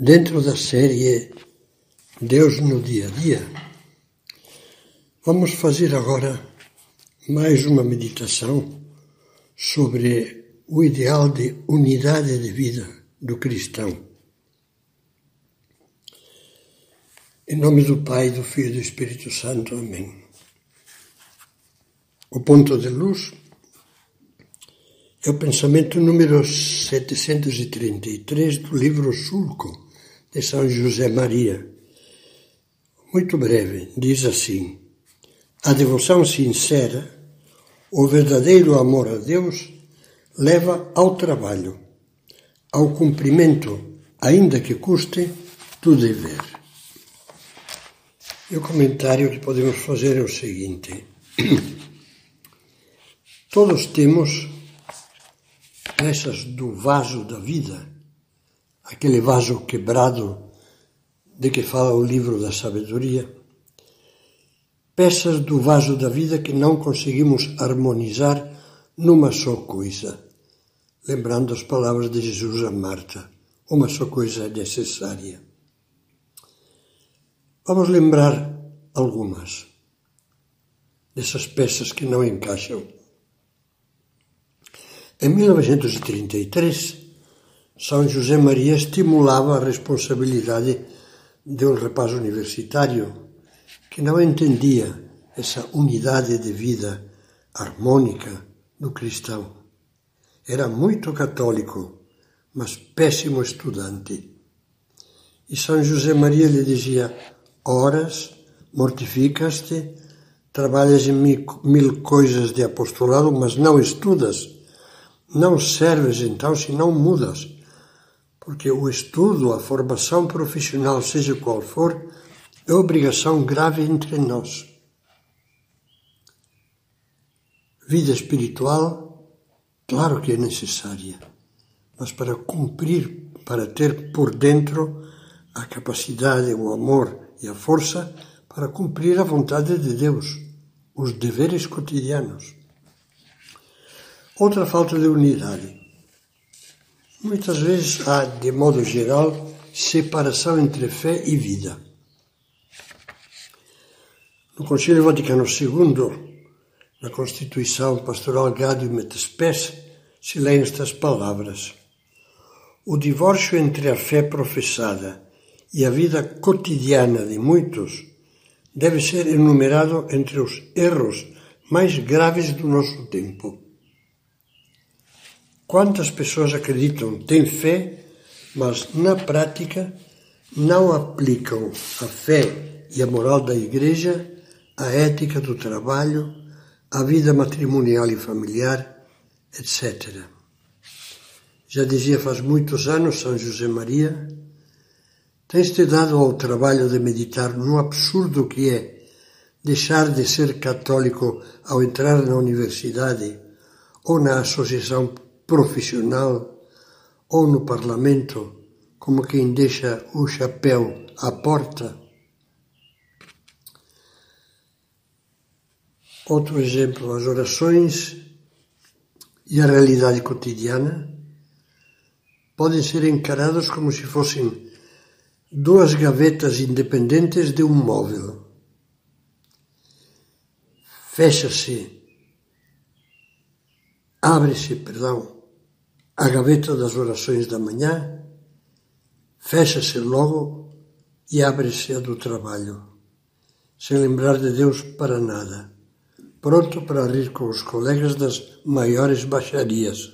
Dentro da série Deus no Dia a Dia, vamos fazer agora mais uma meditação sobre o ideal de unidade de vida do cristão. Em nome do Pai, do Filho e do Espírito Santo. Amém. O ponto de luz é o pensamento número 733 do livro Sulco de São José Maria. Muito breve, diz assim: A devoção sincera, o verdadeiro amor a Deus, leva ao trabalho, ao cumprimento, ainda que custe, do dever. E o comentário que podemos fazer é o seguinte: Todos temos peças do vaso da vida aquele vaso quebrado de que fala o livro da sabedoria, peças do vaso da vida que não conseguimos harmonizar numa só coisa. Lembrando as palavras de Jesus a Marta, uma só coisa é necessária. Vamos lembrar algumas dessas peças que não encaixam. Em 1933, são José Maria estimulava a responsabilidade de um rapaz universitário que não entendia essa unidade de vida harmônica do cristão. Era muito católico, mas péssimo estudante. E São José Maria lhe dizia: Horas, mortificas-te, trabalhas em mil coisas de apostolado, mas não estudas. Não serves então se não mudas porque o estudo, a formação profissional, seja qual for, é obrigação grave entre nós. Vida espiritual, claro que é necessária, mas para cumprir, para ter por dentro a capacidade, o amor e a força para cumprir a vontade de Deus, os deveres cotidianos. Outra falta de unidade Muitas vezes há, de modo geral, separação entre fé e vida. No Concílio Vaticano II, na Constituição Pastoral Gaudium et Spes, se lêem estas palavras. O divórcio entre a fé professada e a vida cotidiana de muitos deve ser enumerado entre os erros mais graves do nosso tempo. Quantas pessoas acreditam, têm fé, mas na prática não aplicam a fé e a moral da Igreja, a ética do trabalho, a vida matrimonial e familiar, etc. Já dizia faz muitos anos São José Maria, tens-te dado ao trabalho de meditar no absurdo que é deixar de ser católico ao entrar na universidade ou na associação profissional ou no parlamento, como quem deixa o chapéu à porta. Outro exemplo, as orações e a realidade cotidiana podem ser encarados como se fossem duas gavetas independentes de um móvel. Fecha-se, abre-se, perdão, a gaveta das orações da manhã, fecha-se logo e abre-se a do trabalho, sem lembrar de Deus para nada, pronto para rir com os colegas das maiores baixarias.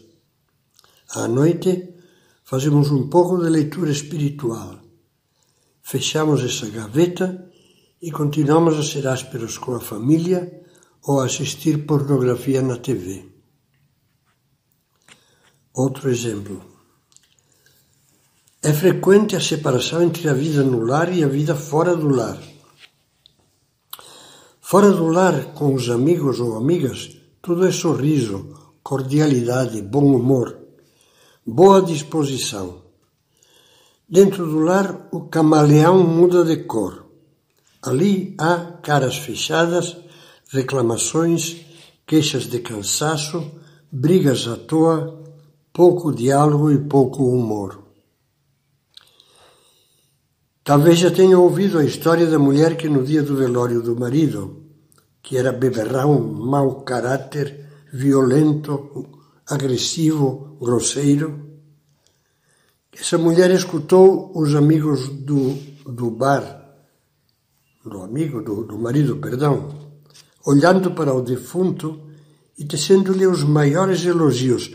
À noite, fazemos um pouco de leitura espiritual. Fechamos essa gaveta e continuamos a ser ásperos com a família ou a assistir pornografia na TV. Outro exemplo. É frequente a separação entre a vida no lar e a vida fora do lar. Fora do lar, com os amigos ou amigas, tudo é sorriso, cordialidade, bom humor, boa disposição. Dentro do lar, o camaleão muda de cor. Ali há caras fechadas, reclamações, queixas de cansaço, brigas à toa, pouco diálogo e pouco humor. Talvez já tenham ouvido a história da mulher que no dia do velório do marido, que era beberrão, mau caráter, violento, agressivo, grosseiro, essa mulher escutou os amigos do, do bar, do amigo, do, do marido, perdão, olhando para o defunto e tecendo-lhe os maiores elogios.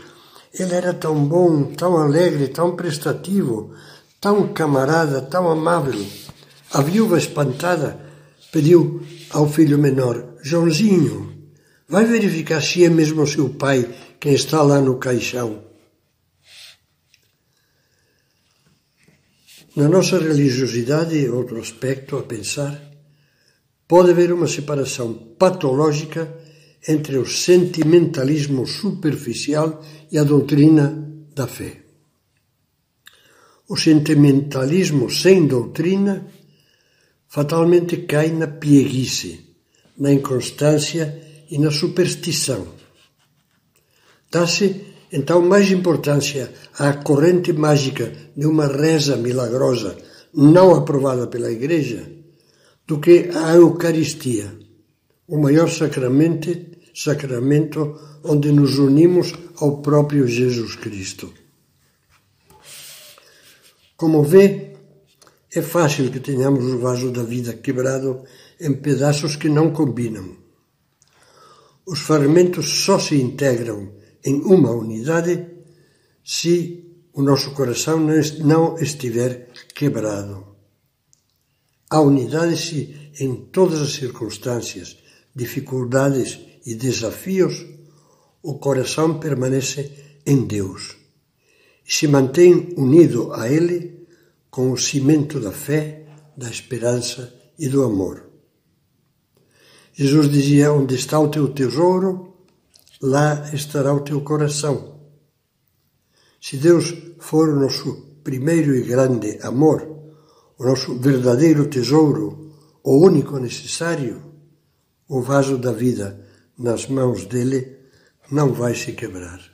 Ele era tão bom, tão alegre, tão prestativo, tão camarada, tão amável. A viúva espantada pediu ao filho menor: Joãozinho, vai verificar se é mesmo seu pai quem está lá no caixão. Na nossa religiosidade, outro aspecto a pensar, pode haver uma separação patológica entre o sentimentalismo superficial e a doutrina da fé. O sentimentalismo sem doutrina fatalmente cai na pieguice, na inconstância e na superstição. Dá-se, então, mais importância à corrente mágica de uma reza milagrosa não aprovada pela Igreja do que à Eucaristia, o maior sacramento, sacramento onde nos unimos ao próprio Jesus Cristo. Como vê, é fácil que tenhamos o vaso da vida quebrado em pedaços que não combinam. Os fragmentos só se integram em uma unidade se o nosso coração não estiver quebrado. A unidade se, em todas as circunstâncias, dificuldades e desafios, o coração permanece em Deus e se mantém unido a Ele com o cimento da fé, da esperança e do amor. Jesus dizia: Onde está o teu tesouro, lá estará o teu coração. Se Deus for o nosso primeiro e grande amor, o nosso verdadeiro tesouro, o único necessário, o vaso da vida nas mãos dele não vai se quebrar.